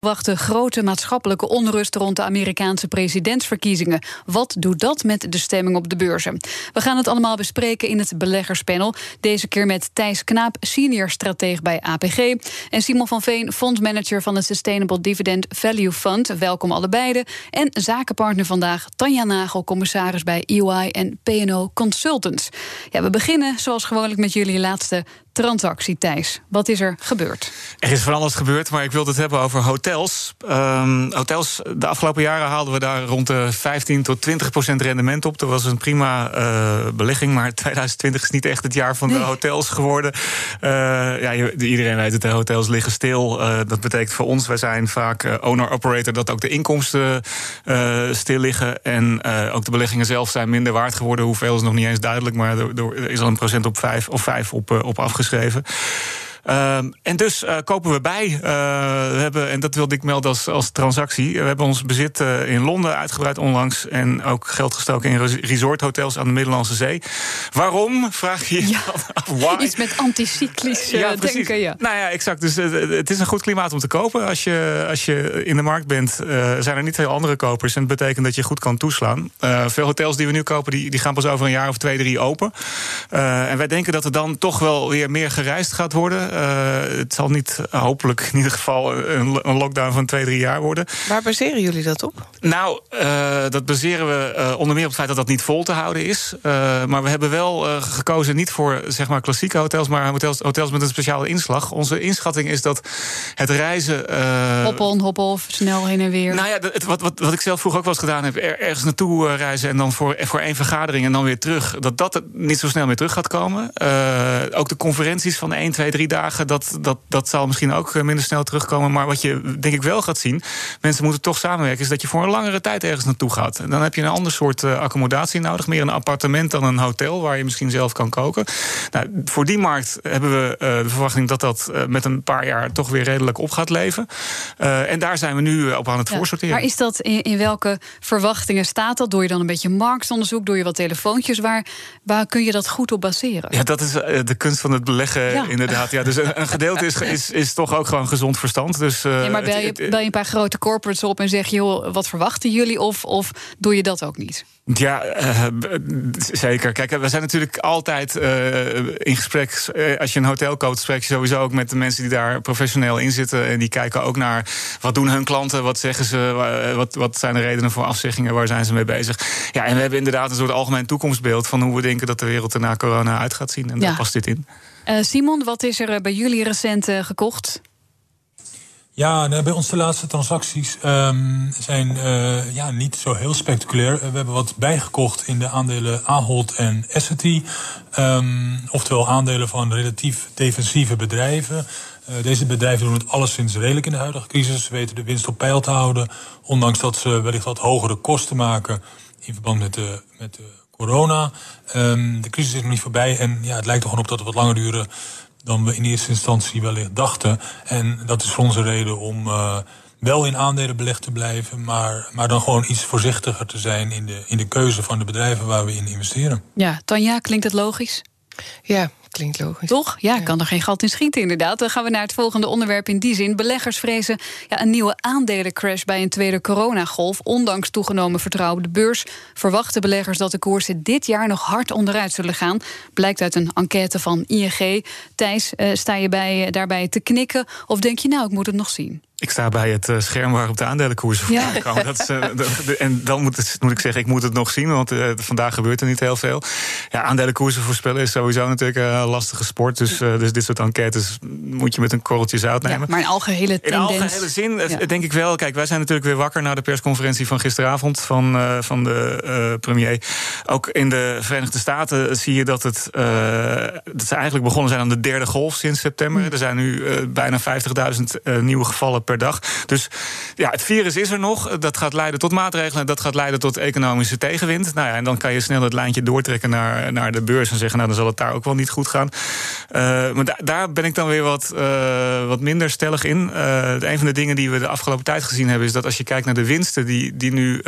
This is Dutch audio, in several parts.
wachten grote maatschappelijke onrust rond de Amerikaanse presidentsverkiezingen. Wat doet dat met de stemming op de beurzen? We gaan het allemaal bespreken in het beleggerspanel. Deze keer met Thijs Knaap, senior strateeg bij APG. En Simon van Veen, fondsmanager van het Sustainable Dividend Value Fund. Welkom allebei. En zakenpartner vandaag, Tanja Nagel, commissaris bij EY en PNO Consultants. Ja, we beginnen zoals gewoonlijk met jullie laatste transactie, Thijs. Wat is er gebeurd? Er is van alles gebeurd, maar ik wil het hebben over hotels. Um, hotels, de afgelopen jaren haalden we daar rond de 15 tot 20 procent rendement op. Dat was een prima uh, belegging, maar 2020 is niet echt het jaar van de hotels geworden. Uh, ja, iedereen weet het, de hotels liggen stil. Uh, dat betekent voor ons, wij zijn vaak owner-operator... dat ook de inkomsten stil liggen. En ook de beleggingen zelf zijn minder waard geworden. Hoeveel is nog niet eens duidelijk, maar er, er is al een procent op 5 of 5 op, op afgeschreven geschreven. Um, en dus uh, kopen we bij. Uh, we hebben, en dat wilde ik melden als, als transactie. We hebben ons bezit uh, in Londen uitgebreid onlangs. En ook geld gestoken in resorthotels aan de Middellandse Zee. Waarom? Vraag je ja. Iets met anticyclisch ja, denken. Ja. Nou ja, exact. Dus het is een goed klimaat om te kopen. Als je, als je in de markt bent, zijn er niet veel andere kopers. En dat betekent dat je goed kan toeslaan. veel hotels die we nu kopen, die, die gaan pas over een jaar of twee, drie open. en wij denken dat er dan toch wel weer meer gereisd gaat worden. Uh, het zal niet, hopelijk in ieder geval, een, een, lockdown van twee, drie jaar worden. Waar baseren jullie dat op? Nou, uh, dat baseren we uh, onder meer op het feit dat dat niet vol te houden is. maar we hebben wel gekozen niet voor zeg maar, klassieke hotels, maar hotels, hotels met een speciale inslag. Onze inschatting is dat het reizen. hop on, hop off, snel heen en weer. Nou ja, het, wat, wat, wat ik zelf vroeger ook wel eens gedaan heb, er, ergens naartoe reizen en dan voor, voor één vergadering en dan weer terug. Dat dat niet zo snel meer terug gaat komen. ook de conferenties van 1, 2, 3 dagen dat, dat, dat zal misschien ook eh, minder snel terugkomen. Maar wat je denk ik wel gaat zien, mensen moeten toch samenwerken, is dat je voor een langere tijd ergens naartoe gaat. En dan heb je een ander soort uh, accommodatie nodig. Meer een appartement dan een hotel waar je misschien zelf kan koken. Nou, voor die markt hebben we uh, de verwachting dat dat met een paar jaar toch weer redelijk op gaat leven. en daar zijn we nu op aan het ja, voorsorteren. Maar is dat in, in, welke verwachtingen staat dat? Doe je dan een beetje marktonderzoek? Doe je wat telefoontjes? Waar, waar kun je dat goed op baseren? Ja, dat is de kunst van het beleggen, inderdaad. Ja, dus dus een, gedeelte is, is, is toch ook gewoon gezond verstand. Dus, uh, ja, maar bel je, bel je een paar grote corporates op en zeg je, joh, wat verwachten jullie? Of, of doe je dat ook niet? Ja, uh, zeker. Kijk, we zijn natuurlijk altijd uh, in gesprek. Uh, als je een hotel koopt, spreek je sowieso ook met de mensen die daar professioneel in zitten. En die kijken ook naar wat doen hun klanten, wat zeggen ze, wat, wat zijn de redenen voor afzeggingen, waar zijn ze mee bezig. Ja, en we hebben inderdaad een soort algemeen toekomstbeeld van hoe we denken dat de wereld er na corona uit gaat zien. En ja. daar past dit in. Uh, Simon, wat is er bij jullie recent uh, gekocht? Ja, nou, bij ons de laatste transacties um, zijn ja, niet zo heel spectaculair. We hebben wat bijgekocht in de aandelen Ahold en Essity. Um, oftewel aandelen van relatief defensieve bedrijven. deze bedrijven doen het alleszins redelijk in de huidige crisis. Ze weten de winst op peil te houden. Ondanks dat ze wellicht wat hogere kosten maken in verband met de, met de corona. Um, de crisis is nog niet voorbij en ja, het lijkt er gewoon op dat het wat langer duren dan we in eerste instantie wellicht dachten. En dat is voor onze reden om uh, wel in aandelen belegd te blijven, maar, maar dan gewoon iets voorzichtiger te zijn in de, in de keuze van de bedrijven waar we in investeren. Ja, Tanja, klinkt het logisch? Ja, klinkt logisch. Toch? Ja, kan er geen gat in schieten, inderdaad. Dan gaan we naar het volgende onderwerp in die zin. Beleggers vrezen ja, een nieuwe aandelencrash bij een tweede coronagolf. Ondanks toegenomen vertrouwen op de beurs verwachten beleggers dat de koersen dit jaar nog hard onderuit zullen gaan. Blijkt uit een enquête van ING. Thijs, uh, sta je bij, uh, daarbij te knikken? Of denk je, nou, ik moet het nog zien? Ik sta bij het uh, scherm waarop de aandelenkoersen ja. komen. Dat is, uh, en dan moet, het, moet ik zeggen, ik moet het nog zien, want uh, vandaag gebeurt er niet heel veel. Ja, aandelenkoersen voorspellen is sowieso natuurlijk lastige sport. Dus, dus dit soort enquêtes moet je met een korreltje zout nemen. Ja, maar in algehele tendens... In algehele zin ja. denk ik wel. Kijk, wij zijn natuurlijk weer wakker na de persconferentie van gisteravond van, van de premier. Ook in de Verenigde Staten zie je dat, het, dat ze eigenlijk begonnen zijn aan de derde golf sinds september. Mm. Er zijn nu bijna 50.000 nieuwe gevallen per dag. Dus ja, het virus is er nog. Dat gaat leiden tot maatregelen. Dat gaat leiden tot economische tegenwind. Nou ja, en dan kan je snel het lijntje doortrekken naar, naar de beurs en zeggen: Nou, dan zal het daar ook wel niet goed gaan. maar daar ben ik dan weer wat, wat minder stellig in. een van de dingen die we de afgelopen tijd gezien hebben, is dat als je kijkt naar de winsten die, die nu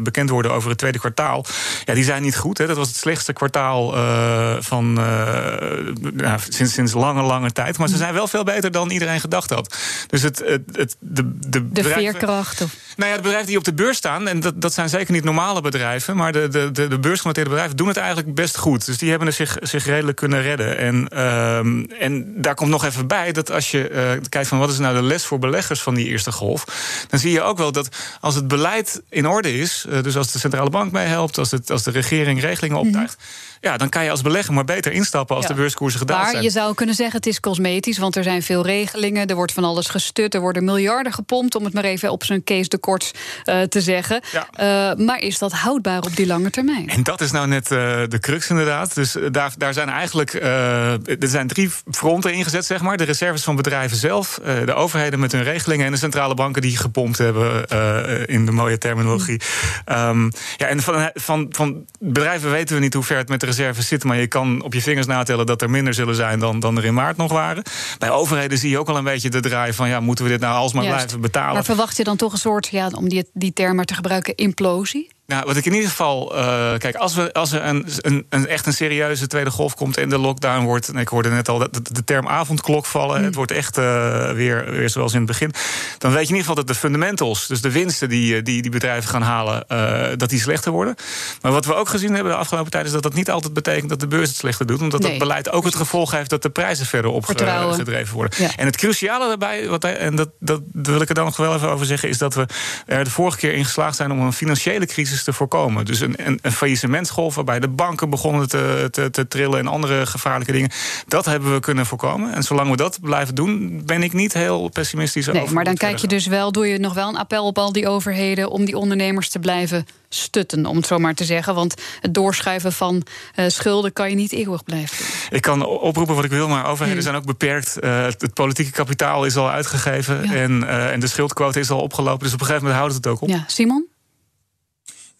bekend worden over het tweede kwartaal, ja, die zijn niet goed. Hè. Dat was het slechtste kwartaal van ja, sinds, sinds lange, lange tijd. Maar ze zijn wel veel beter dan iedereen gedacht had. Dus het, het, het de, de, de veerkracht. Of... Nou ja, de bedrijven die op de beurs staan, en dat, dat zijn zeker niet normale bedrijven, maar de, de, de, de beursgenoteerde bedrijven doen het eigenlijk best goed. Dus die hebben er zich, zich redelijk kunnen redden. En, um, en daar komt nog even bij dat als je uh, kijkt van wat is nou de les voor beleggers van die eerste golf, dan zie je ook wel dat als het beleid in orde is, uh, dus als de centrale bank meehelpt, als, het, als de regering regelingen mhm. optuigt. Ja, dan kan je als belegger maar beter instappen als de beurskoersen gedaald maar zijn. Maar je zou kunnen zeggen het is cosmetisch, want er zijn veel regelingen. Er wordt van alles gestut, er worden miljarden gepompt... om het maar even op zijn case de kort uh, te zeggen. Ja. Uh, maar is dat houdbaar op die lange termijn? En dat is nou net uh, de crux inderdaad. Dus daar, daar zijn eigenlijk er zijn drie fronten ingezet, zeg maar. De reserves van bedrijven zelf, de overheden met hun regelingen... en de centrale banken die gepompt hebben in de mooie terminologie. Mm. Um, ja, en van, van, van bedrijven weten we niet hoe ver het met de reserves zitten. Maar je kan op je vingers natellen dat er minder zullen zijn dan, dan er in maart nog waren. Bij overheden zie je ook al een beetje de draai van ja, moeten we dit nou alsmaar blijven betalen? Maar verwacht je dan toch een soort, ja, om die, die term maar te gebruiken, implosie? Nou, wat ik in ieder geval. Uh, kijk, als, we, als er een, een, een, echt een serieuze tweede golf komt en de lockdown wordt. En ik hoorde net al de, de term avondklok vallen. Mm. Het wordt echt uh, weer, weer zoals in het begin. Dan weet je in ieder geval dat de fundamentals, dus de winsten die eh, die, die bedrijven gaan halen, uh, dat die slechter worden. Maar wat we ook gezien hebben de afgelopen tijd is dat dat niet altijd betekent dat de beurs het slechter doet. Omdat nee. dat beleid ook het gevolg heeft dat de prijzen verder opgedreven worden. Ja. En het cruciale daarbij, wat, en dat, dat wil ik er dan nog wel even over zeggen, is dat we er de vorige keer in geslaagd zijn om een financiële crisis te voorkomen. Dus een, een, een faillissementsgolf waarbij de banken begonnen te, te, te, trillen en andere gevaarlijke dingen. Dat hebben we kunnen voorkomen. En zolang we dat blijven doen, ben ik niet heel pessimistisch nee, over. Maar dan kijk je dus wel, doe je nog wel een appel op al die overheden om die ondernemers te blijven stutten, om het zo maar te zeggen. Want het doorschuiven van uh, schulden kan je niet eeuwig blijven doen. Ik kan oproepen wat ik wil, maar overheden hmm. zijn ook beperkt. Uh, het, politieke kapitaal is al uitgegeven en, uh, en de schuldquote is al opgelopen. Dus op een gegeven moment houdt het ook op. Ja, Simon?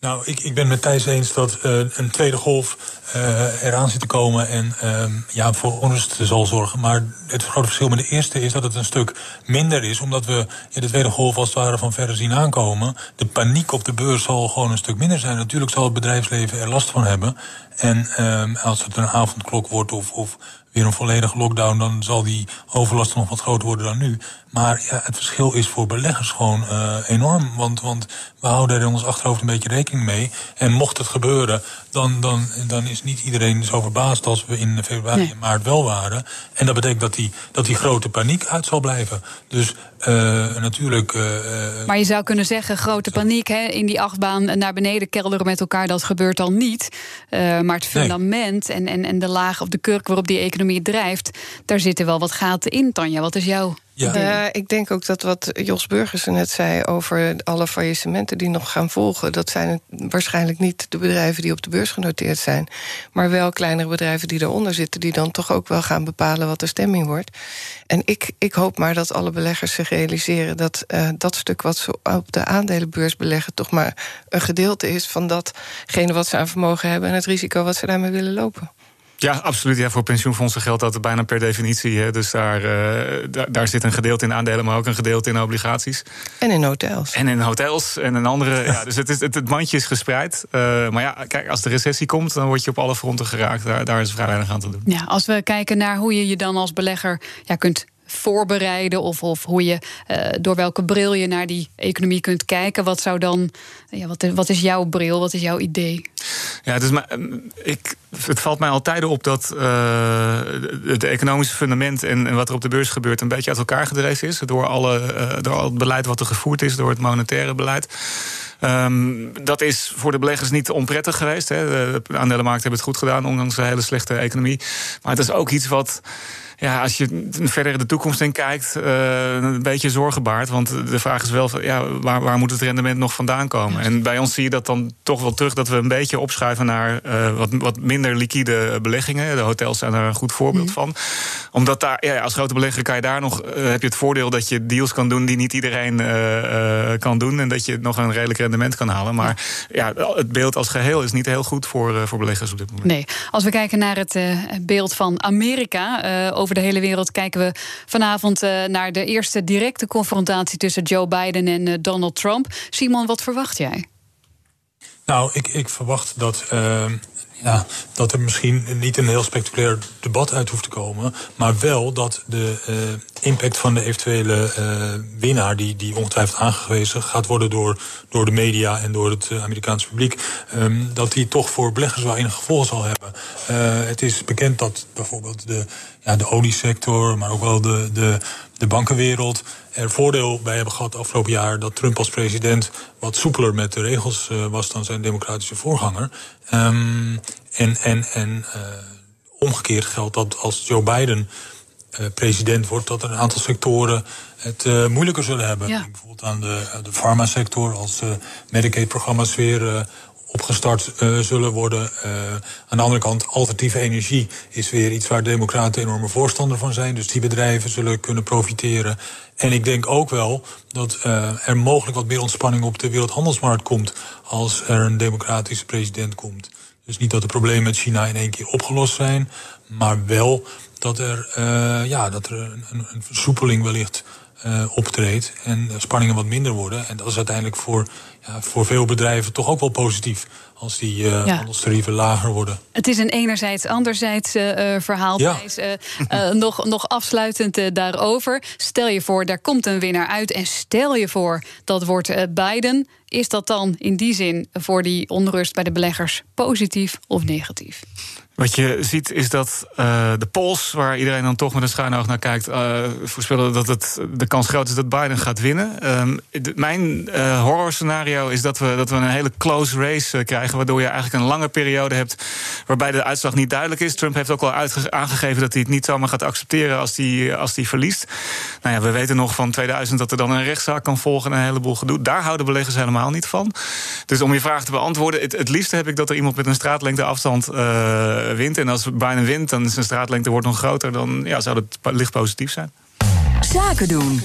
Nou, ik, ik ben met Thijs eens dat uh, een tweede golf uh, eraan zit te komen en uh, ja, voor onrust zal zorgen. Maar het grote verschil met de eerste is dat het een stuk minder is, omdat we ja, de tweede golf als het ware van verre zien aankomen. De paniek op de beurs zal gewoon een stuk minder zijn. Natuurlijk zal het bedrijfsleven er last van hebben. En ehm, als het een avondklok wordt of, of weer een volledige lockdown, dan zal die overlast nog wat groter worden dan nu. Maar ja, het verschil is voor beleggers gewoon uh, enorm. Want, want we houden er in ons achterhoofd een beetje rekening mee. En mocht het gebeuren, dan, dan, dan is niet iedereen zo verbaasd als we in februari nee. en maart wel waren. En dat betekent dat die, dat die grote paniek uit zal blijven. Dus uh, natuurlijk. Uh, maar je zou kunnen zeggen, grote paniek hè, in die achtbaan naar beneden kelderen met elkaar, dat gebeurt al niet. Maar het fundament nee. en, en, en de laag of de kurk waarop die economie drijft, daar zitten wel wat gaten in, Tanja. Wat is jouw ja. Uh, ik denk ook dat wat Jos Burgers net zei over alle faillissementen die nog gaan volgen, dat zijn waarschijnlijk niet de bedrijven die op de beurs genoteerd zijn, maar wel kleinere bedrijven die daaronder zitten, die dan toch ook wel gaan bepalen wat de stemming wordt. En ik, ik hoop maar dat alle beleggers zich realiseren dat uh, dat stuk wat ze op de aandelenbeurs beleggen, toch maar een gedeelte is van datgene wat ze aan vermogen hebben en het risico wat ze daarmee willen lopen. Ja, absoluut. Ja, voor pensioenfondsen geldt dat bijna per definitie. Hè. Dus daar, uh, daar, daar, zit een gedeelte in aandelen, maar ook een gedeelte in obligaties. En in hotels. En in hotels en een andere. ja, dus het, is, het, het, mandje is gespreid. Uh, maar ja, kijk, als de recessie komt, dan word je op alle fronten geraakt. Daar, daar is vrij weinig aan te doen. Ja, als we kijken naar hoe je je dan als belegger ja, kunt voorbereiden? Of, of hoe je, uh, door welke bril je naar die economie kunt kijken? Wat zou dan, ja, wat, wat is jouw bril? Wat is jouw idee? Ja, dus ik, het valt mij altijd op dat uh, het economische fundament en, en, wat er op de beurs gebeurt een beetje uit elkaar gedreven is. Door, alle, uh, door al het beleid wat er gevoerd is, door het monetaire beleid. Um, dat is voor de beleggers niet onprettig geweest. Hè. De aandelenmarkt hebben het goed gedaan, ondanks de hele slechte economie. Maar het is ook iets wat ja, als je verder de toekomst in kijkt, uh, een beetje zorgen baart. Want de vraag is wel, ja, waar, waar moet het rendement nog vandaan komen? En bij ons zie je dat dan toch wel terug dat we een beetje opschuiven naar uh, wat, wat minder liquide beleggingen. De hotels zijn daar een goed voorbeeld mhm. van. Omdat daar, ja, als grote belegger kan je daar nog, heb je het voordeel dat je deals kan doen die niet iedereen kan doen. En dat je nog een redelijk rendement kan halen. Maar ja, het beeld als geheel is niet heel goed voor, voor beleggers op dit moment. Nee, als we kijken naar het beeld van Amerika. over de hele wereld kijken we vanavond naar de eerste directe confrontatie tussen Joe Biden en Donald Trump. Simon, wat verwacht jij? Nou, ik, ik verwacht dat, uh, ja, dat er misschien niet een heel spectaculair debat uit hoeft te komen. Maar wel dat de uh, impact van de eventuele uh, winnaar, die, die ongetwijfeld aangewezen gaat worden door, door de media en door het Amerikaanse publiek, um, dat die toch voor beleggers wel enige gevolgen zal hebben. het is bekend dat bijvoorbeeld de, ja, de oliesector, maar ook wel de, de, de bankenwereld er voordeel bij hebben gehad afgelopen jaar dat Trump als president wat soepeler met de regels uh, was dan zijn democratische voorganger. Um, en en, en uh, omgekeerd geldt dat als Joe Biden uh, president wordt, dat er een aantal sectoren het uh, moeilijker zullen hebben. Ja. Bijvoorbeeld aan de, de farmasector, als uh, Medicaid-programma's weer opgestart uh, zullen worden. Uh, aan de andere kant, alternatieve energie is weer iets waar democraten enorme voorstander van zijn. Dus die bedrijven zullen kunnen profiteren. En ik denk ook wel dat uh, er mogelijk wat meer ontspanning op de wereldhandelsmarkt komt als er een democratische president komt. Dus niet dat de problemen met China in één keer opgelost zijn, maar wel dat er, ja, dat er een, een versoepeling wellicht optreedt en spanningen wat minder worden. En dat is uiteindelijk voor ja, voor veel bedrijven toch ook wel positief als die uh, handelstarieven lager worden. Het is een enerzijds anderzijds uh, verhaal. Ja. Uh, nog, nog afsluitend daarover. Stel je voor, daar komt een winnaar uit. En stel je voor, dat wordt Biden. Is dat dan in die zin voor die onrust bij de beleggers positief of negatief? Wat je ziet is dat uh, de polls, waar iedereen dan toch met een schuin oog naar kijkt, uh, voorspellen dat het de kans groot is dat Biden gaat winnen. De, mijn uh, horrorscenario is dat we, dat we een hele close race krijgen, waardoor je eigenlijk een lange periode hebt waarbij de uitslag niet duidelijk is. Trump heeft ook al aangegeven dat hij het niet zomaar gaat accepteren als hij als verliest. Nou ja, we weten nog van 2000 dat er dan een rechtszaak kan volgen en een heleboel gedoe. Daar houden beleggers helemaal niet van. Dus om je vraag te beantwoorden, het, het liefste heb ik dat er iemand met een straatlengte afstand wint. En als Biden wint, dan is zijn straatlengte wordt nog groter. Dan ja, zou het licht positief zijn. Zaken doen.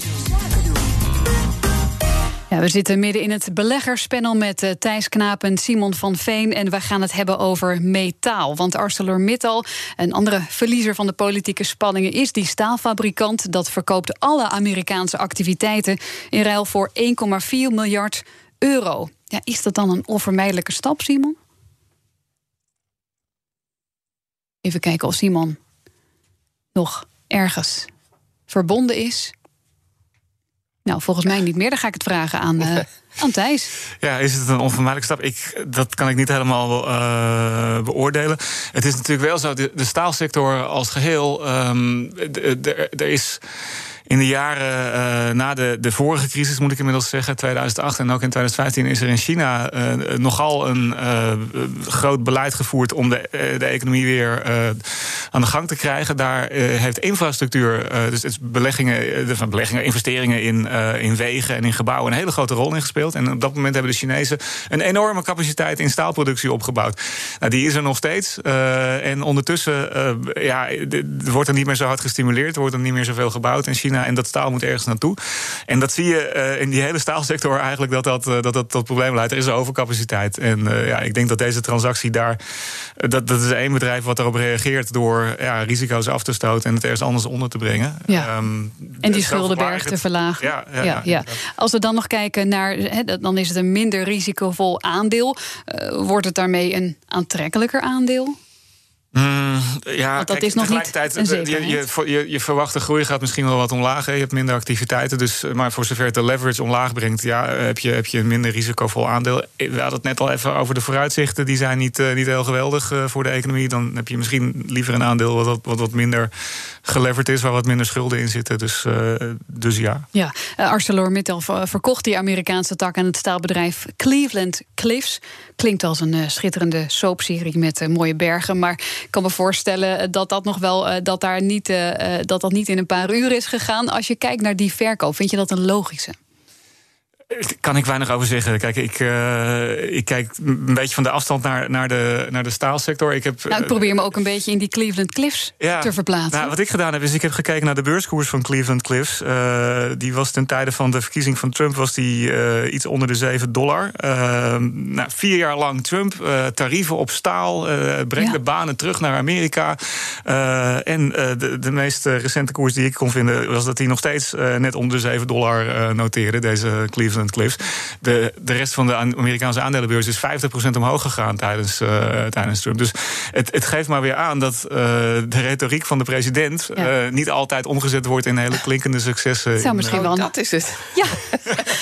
Ja, we zitten midden in het beleggerspanel met uh, Thijs Knaap en Simon van Veen. En we gaan het hebben over metaal. Want ArcelorMittal, een andere verliezer van de politieke spanningen, is die staalfabrikant. Dat verkoopt alle Amerikaanse activiteiten in ruil voor 1,4 miljard euro. Ja, is dat dan een onvermijdelijke stap, Simon? Even kijken of Simon nog ergens verbonden is. Nou, volgens mij niet meer. Dan ga ik het vragen aan, uh, aan Thijs. Ja, is het een onvermijdelijke stap? Ik, dat kan ik niet helemaal uh, beoordelen. Het is natuurlijk wel zo, de, de staalsector als geheel... Um, er is in de jaren uh, na de, de vorige crisis, moet ik inmiddels zeggen, 2008 en ook in 2015, is er in China uh, nogal een uh, groot beleid gevoerd om de, de economie weer aan de gang te krijgen. Daar heeft infrastructuur, dus het beleggingen, van beleggingen, investeringen in, in wegen en in gebouwen een hele grote rol in gespeeld. En op dat moment hebben de Chinezen een enorme capaciteit in staalproductie opgebouwd. Nou, die is er nog steeds. en ondertussen ja, wordt er niet meer zo hard gestimuleerd, wordt er niet meer zoveel gebouwd in China. En dat staal moet ergens naartoe. En dat zie je uh, in die hele staalsector eigenlijk dat dat, uh, dat, dat tot probleem leidt. Er is overcapaciteit. En uh, ja, ik denk dat deze transactie daar. dat, dat is één bedrijf wat erop reageert door ja, risico's af te stoten en het ergens anders onder te brengen. Ja. Um, en die schuldenberg te verlagen. Ja, ja, ja, ja, Als we dan nog kijken naar. He, dan is het een minder risicovol aandeel. wordt het daarmee een aantrekkelijker aandeel? Mm, ja, Want dat is nog niet je, je, je, verwachte groei gaat misschien wel wat omlaag. Hè. Je hebt minder activiteiten. Dus, maar voor zover het de leverage omlaag brengt, ja, heb, je, heb je een minder risicovol aandeel. We hadden het net al even over de vooruitzichten. Die zijn niet, uh, niet heel geweldig uh, voor de economie. Dan heb je misschien liever een aandeel wat, wat, wat minder geleverd is, waar wat minder schulden in zitten. Dus, uh, dus ja. Ja, ArcelorMittal verkocht die Amerikaanse tak aan het staalbedrijf Cleveland Cliffs. Klinkt als een schitterende soapserie met mooie bergen. Maar ik kan me voorstellen dat dat nog wel uh, dat daar niet, uh, dat dat niet in een paar uur is gegaan. Als je kijkt naar die verkoop, vind je dat een logische? Kan ik weinig over zeggen. Kijk, ik, uh, ik kijk een beetje van de afstand naar, naar, de, naar de staalsector. Ik, heb, nou, ik probeer me ook een beetje in die Cleveland Cliffs te verplaatsen. Nou, wat ik gedaan heb, is ik heb gekeken naar de beurskoers van Cleveland Cliffs. Uh, die was ten tijde van de verkiezing van Trump was die, uh, iets onder de 7 dollar. nou, vier jaar lang Trump, tarieven op staal, brengt de banen terug naar Amerika. en de, de meest recente koers die ik kon vinden, was dat hij nog steeds net onder de 7 dollar noteerde, deze Cleveland Cliffs. De, de rest van de Amerikaanse aandelenbeurs is 50% omhoog gegaan tijdens, uh, tijdens Trump. Dus het, het geeft maar weer aan dat uh, de retoriek van de president ja. uh, niet altijd omgezet wordt in hele klinkende successen. Het zou misschien wel dat is het. Ja,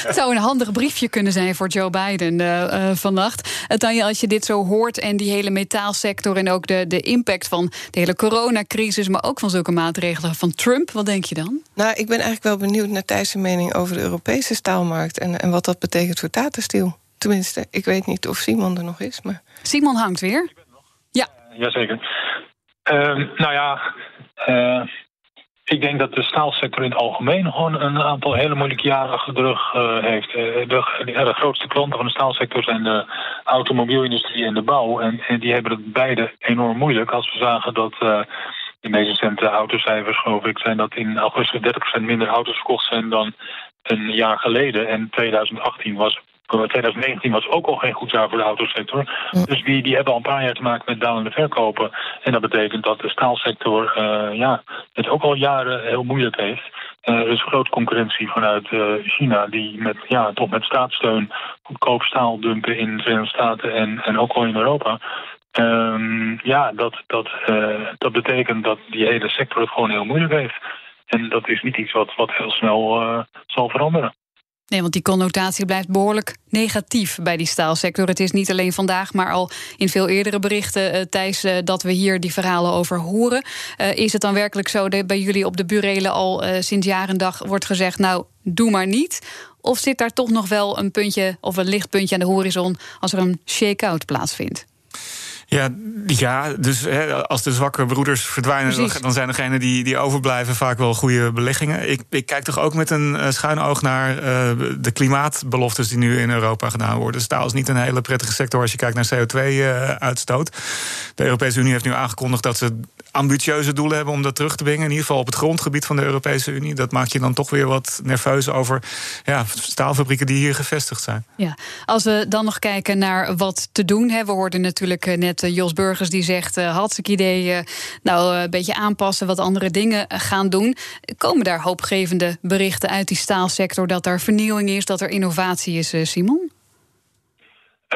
het zou een handig briefje kunnen zijn voor Joe Biden vannacht. Tanja, als je dit zo hoort en die hele metaalsector en ook de, de impact van de hele coronacrisis, maar ook van zulke maatregelen van Trump, wat denk je dan? Nou, ik ben eigenlijk wel benieuwd naar Thijs' mening over de Europese staalmarkt en, en wat dat betekent voor Tata Steel. Tenminste, ik weet niet of Simon er nog is. Maar... Simon hangt weer. Ja. Jazeker. Uh, nou ja, uh, ik denk dat de staalsector in het algemeen gewoon een aantal hele moeilijke jaren achter de rug uh, heeft. De, de, grootste klanten van de staalsector zijn de automobielindustrie en de bouw. En, en die hebben het beide enorm moeilijk. Als we zagen dat de meest recente autocijfers, geloof ik, zijn dat in augustus 30% minder auto's verkocht zijn dan een jaar geleden. En 2018 was 2019 was ook al geen goed jaar voor de autosector. Dus die, die hebben al een paar jaar te maken met dalende verkopen. En dat betekent dat de staalsector uh, ja, het ook al jaren heel moeilijk heeft. Uh, er is grote concurrentie vanuit uh, China, die met, ja, toch met staatssteun goedkoop staal dumpen in de Verenigde Staten en, en ook al in Europa. Um, ja, dat, dat, dat betekent dat die hele sector het gewoon heel moeilijk heeft. En dat is niet iets wat, wat heel snel uh, zal veranderen. Nee, want die connotatie blijft behoorlijk negatief bij die staalsector. Het is niet alleen vandaag, maar al in veel eerdere berichten, uh, dat we hier die verhalen over horen. Is het dan werkelijk zo dat bij jullie op de burelen al sinds jaren dag wordt gezegd: nou, doe maar niet? Of zit daar toch nog wel een puntje of een lichtpuntje aan de horizon als er een shake-out plaatsvindt? Ja, ja dus hè, als de zwakke broeders verdwijnen, dan, dan zijn degenen die, die overblijven vaak wel goede beleggingen. Ik, ik kijk toch ook met een uh, schuin oog naar uh, de klimaatbeloftes die nu in Europa gedaan worden. Staal is niet een hele prettige sector als je kijkt naar CO2-uitstoot. Uh, de Europese Unie heeft nu aangekondigd dat ze ambitieuze doelen hebben om dat terug te brengen. In ieder geval op het grondgebied van de Europese Unie. Dat maakt je dan toch weer wat nerveus over ja, staalfabrieken die hier gevestigd zijn. Ja, als we dan nog kijken naar wat te doen. Hè, we hoorden natuurlijk eh, net eh, Jos Burgers die zegt: uh, hartstikke idee, nou een beetje aanpassen, wat andere dingen gaan doen. Komen daar hoopgevende berichten uit die staalsector dat er vernieuwing is, dat er innovatie is, Simon?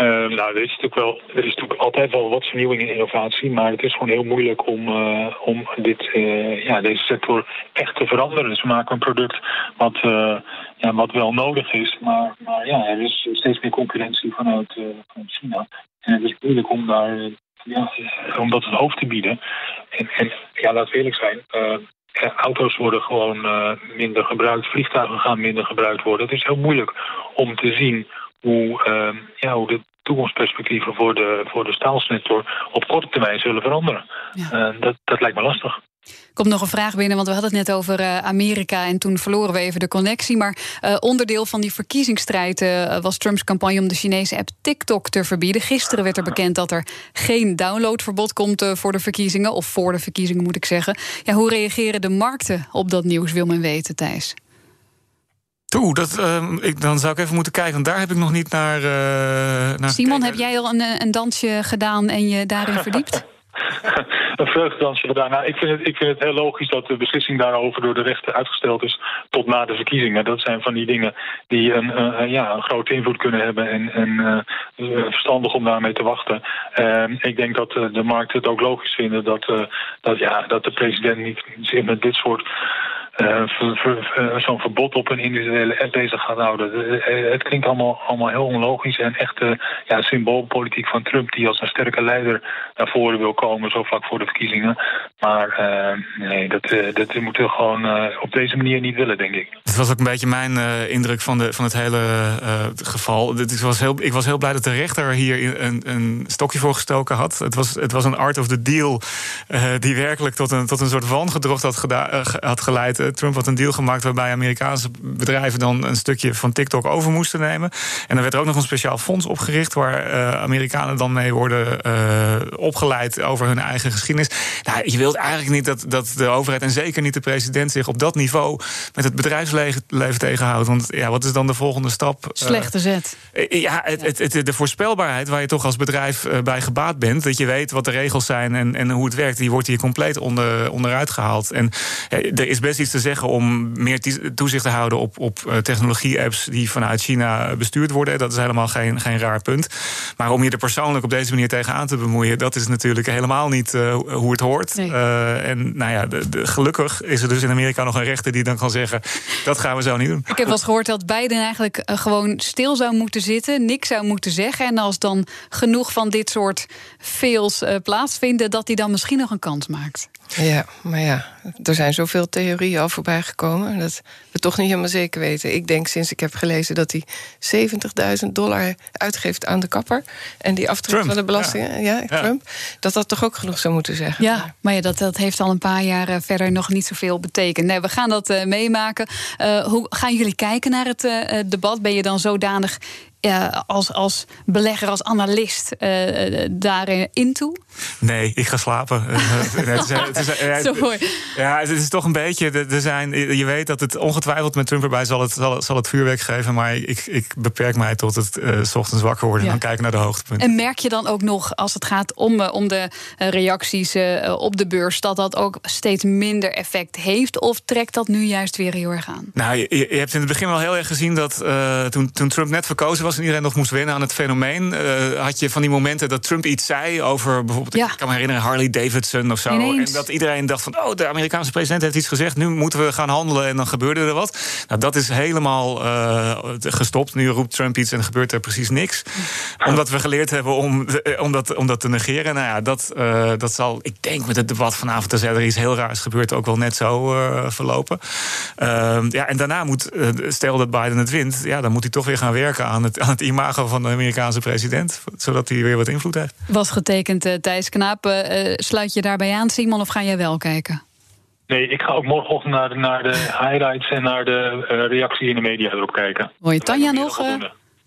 Uh, nou, er is, natuurlijk wel, er is natuurlijk altijd wel wat vernieuwing en innovatie, maar het is gewoon heel moeilijk om, uh, om dit, uh, ja, deze sector echt te veranderen. Dus we maken een product wat, uh, ja, wat wel nodig is, maar, maar ja, er is steeds meer concurrentie vanuit, vanuit China. En het is moeilijk om, daar, ja, om dat het hoofd te bieden. En, en ja, we eerlijk zijn, auto's worden gewoon minder gebruikt, vliegtuigen gaan minder gebruikt worden. Het is heel moeilijk om te zien hoe, uh, ja, hoe de toekomstperspectieven voor de, voor de staalsector op korte termijn zullen veranderen. Ja. Uh, dat, dat lijkt me lastig. Komt nog een vraag binnen, want we hadden het net over uh, Amerika en toen verloren we even de connectie. Maar uh, onderdeel van die verkiezingsstrijd uh, was Trumps campagne om de Chinese app TikTok te verbieden. Gisteren werd er bekend dat er geen downloadverbod komt voor de verkiezingen, of voor de verkiezingen moet ik zeggen. Ja, hoe reageren de markten op dat nieuws, wil men weten, Thijs? Toe, dat, uh, ik, dan zou ik even moeten kijken, want daar heb ik nog niet naar. Uh, naar Simon, heb jij al een, een dansje gedaan en je daarin verdiept? een vreugdedansje gedaan. Nou, ik, vind het, ik vind het heel logisch dat de beslissing daarover door de rechter uitgesteld is tot na de verkiezingen. Dat zijn van die dingen die een, uh, ja, een grote invloed kunnen hebben en, en uh, verstandig om daarmee te wachten. Ehm, ik denk dat de markt het ook logisch vinden dat, dat, ja, dat de president niet zich met dit soort uh, zo'n verbod op een individuele app bezig gaat houden. Uh, het klinkt allemaal, allemaal heel onlogisch en echt uh, ja, symboolpolitiek van Trump die als een sterke leider naar voren wil komen, zo vlak voor de verkiezingen. Maar nee, dat, dat moeten we gewoon op deze manier niet willen, denk ik. Het was ook een beetje mijn indruk van, de, van het hele geval. Ik was, heel, ik was heel blij dat de rechter hier een, een stokje voor gestoken had. Het was, het was een art of the deal die werkelijk tot een, tot een soort wangedrocht had, had geleid Trump had een deal gemaakt waarbij Amerikaanse bedrijven dan een stukje van TikTok over moesten nemen. En dan werd er ook nog een speciaal fonds opgericht waar Amerikanen dan mee worden opgeleid over hun eigen geschiedenis. Nou, je wilt eigenlijk niet dat, dat de overheid en zeker niet de president zich op dat niveau met het bedrijfsleven tegenhoudt. Want ja, wat is dan de volgende stap? Slechte zet. ja, het, het, de voorspelbaarheid waar je toch als bedrijf bij gebaat bent. Dat je weet wat de regels zijn en, en hoe het werkt. Die wordt hier compleet onder, onderuit gehaald. En er is best iets te zeggen om meer toezicht te houden op, op technologie-apps die vanuit China bestuurd worden. Dat is helemaal geen, geen raar punt. Maar om je er persoonlijk op deze manier tegenaan te bemoeien, dat is natuurlijk helemaal niet hoe het hoort. en nou ja, de, de, gelukkig is er dus in Amerika nog een rechter die dan kan zeggen: dat gaan we zo niet doen. Ik heb wel eens gehoord dat Biden eigenlijk gewoon stil zou moeten zitten, niks zou moeten zeggen. En als dan genoeg van dit soort fails plaatsvinden, dat hij dan misschien nog een kans maakt. Ja, maar ja, er zijn zoveel theorieën al voorbij gekomen... dat we toch niet helemaal zeker weten. Ik denk sinds ik heb gelezen dat hij 70.000 dollar uitgeeft aan de kapper... en die aftrekt van de belastingen, ja. Trump... dat dat toch ook genoeg zou moeten zeggen. Ja, maar ja, dat, dat heeft al een paar jaar verder nog niet zoveel betekend. Nee, we gaan dat uh, meemaken. Uh, hoe gaan jullie kijken naar het uh, debat? Ben je dan zodanig uh, als, als belegger, als analist uh, daarin toe? Nee, ik ga slapen. Ja, het is toch een beetje. Er zijn, je weet dat het ongetwijfeld met Trump erbij zal het, zal, zal het vuurwerk geven. Maar ik, ik beperk mij tot het uh, s ochtends wakker worden en kijken naar de hoogtepunten. En merk je dan ook nog, als het gaat om, om de reacties op de beurs, dat dat ook steeds minder effect heeft? Of trekt dat nu juist weer heel erg aan? Nou, je, je hebt in het begin wel heel erg gezien dat toen, toen Trump net verkozen was en iedereen nog moest wennen aan het fenomeen. Had je van die momenten dat Trump iets zei over bijvoorbeeld, ja. ik kan me herinneren, Harley Davidson of zo. En dat iedereen dacht van, oh, de Amerikaanse president heeft iets gezegd, nu moeten we gaan handelen en dan gebeurde er wat. Nou, dat is helemaal uh, gestopt. Nu roept Trump iets en gebeurt er precies niks. Omdat we geleerd hebben om, eh, om, dat, om dat te negeren. Nou ja, dat, uh, dat zal, ik denk met het debat vanavond, er er iets heel raars gebeurt, ook wel net zo verlopen. Ehm, ja, en daarna moet, stel dat Biden het wint, ja, dan moet hij toch weer gaan werken aan het, aan het imago van de Amerikaanse president. Zodat hij weer wat invloed heeft. Was getekend, Thijs Knaap. Sluit je daarbij aan, Simon, of ga jij wel kijken? Nee, ik ga ook morgenochtend naar de, naar de highlights en naar de uh, reactie in de media erop kijken. Hoor je Tanja nog?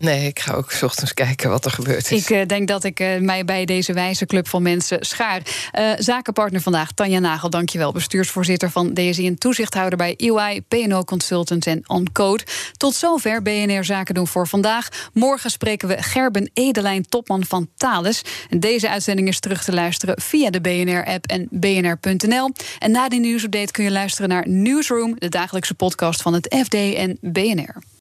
Nee, ik ga ook s ochtends kijken wat er gebeurt is. Ik uh, denk dat ik uh, mij bij deze wijze club van mensen schaar. Uh, zakenpartner vandaag, Tanja Nagel, dankjewel. Bestuursvoorzitter van DSI en toezichthouder bij EY, PNO Consultants en OnCode. Tot zover BNR Zaken doen voor vandaag. Morgen spreken we Gerben Edelijn, topman van Thales. Deze uitzending is terug te luisteren via de BNR-app en bnr.nl. En na die nieuwsupdate kun je luisteren naar Newsroom... de dagelijkse podcast van het FD en BNR.